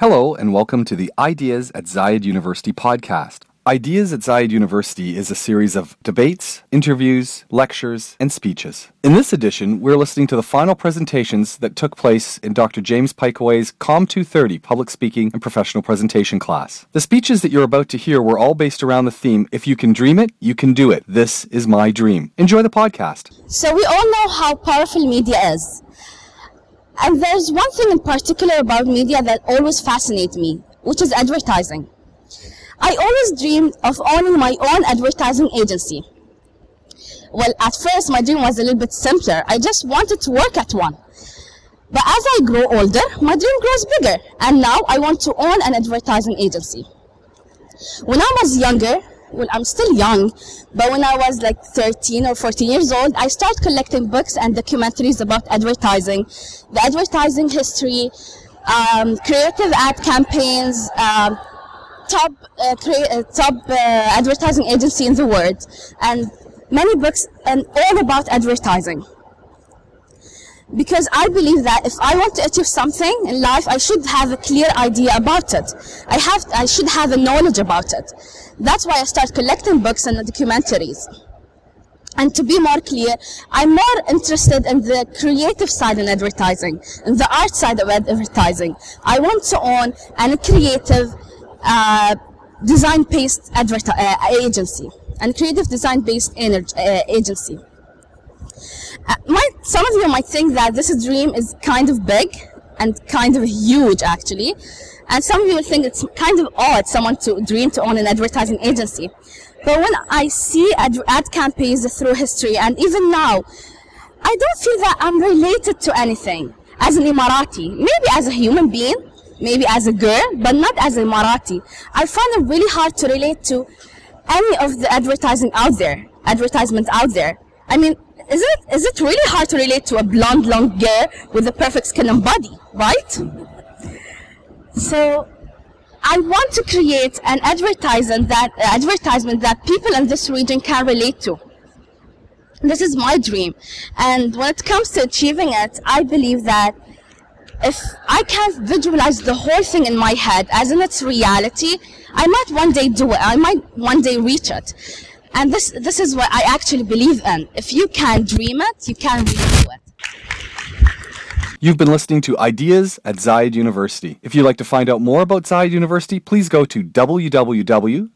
Hello, and welcome to the Ideas at Zayed University podcast. Ideas at Zayed University is a series of debates, interviews, lectures, and speeches. In this edition, we're listening to the final presentations that took place in Dr. James Pikeway's COM 230 Public Speaking and Professional Presentation class. The speeches that you're about to hear were all based around the theme If you can dream it, you can do it. This is my dream. Enjoy the podcast. So, we all know how powerful media is. And there's one thing in particular about media that always fascinates me, which is advertising. I always dreamed of owning my own advertising agency. Well, at first, my dream was a little bit simpler. I just wanted to work at one. But as I grow older, my dream grows bigger, and now I want to own an advertising agency. When I was younger, well, I'm still young, but when I was like 13 or 14 years old, I started collecting books and documentaries about advertising, the advertising history, um, creative ad campaigns, um, top uh, crea- uh, top uh, advertising agency in the world, and many books and all about advertising. Because I believe that if I want to achieve something in life, I should have a clear idea about it. I have, I should have a knowledge about it. That's why I start collecting books and documentaries. And to be more clear, I'm more interested in the creative side in advertising, in the art side of advertising. I want to own a creative, uh, design-based adverti- uh, agency, and creative design-based energy, uh, agency. Might, some of you might think that this dream is kind of big and kind of huge, actually. And some of you will think it's kind of odd someone to dream to own an advertising agency. But when I see ad, ad campaigns through history, and even now, I don't feel that I'm related to anything as an Emirati. Maybe as a human being, maybe as a girl, but not as a Emirati. I find it really hard to relate to any of the advertising out there, advertisements out there. I mean, is it is it really hard to relate to a blonde long girl with a perfect skin and body, right? So I want to create an advertisement that uh, advertisement that people in this region can relate to. This is my dream, and when it comes to achieving it, I believe that if I can visualize the whole thing in my head as in its reality, I might one day do it. I might one day reach it. And this, this is what I actually believe in. If you can dream it, you can really do it. You've been listening to Ideas at Zayed University. If you'd like to find out more about Zayed University, please go to www.zu.ac.ae.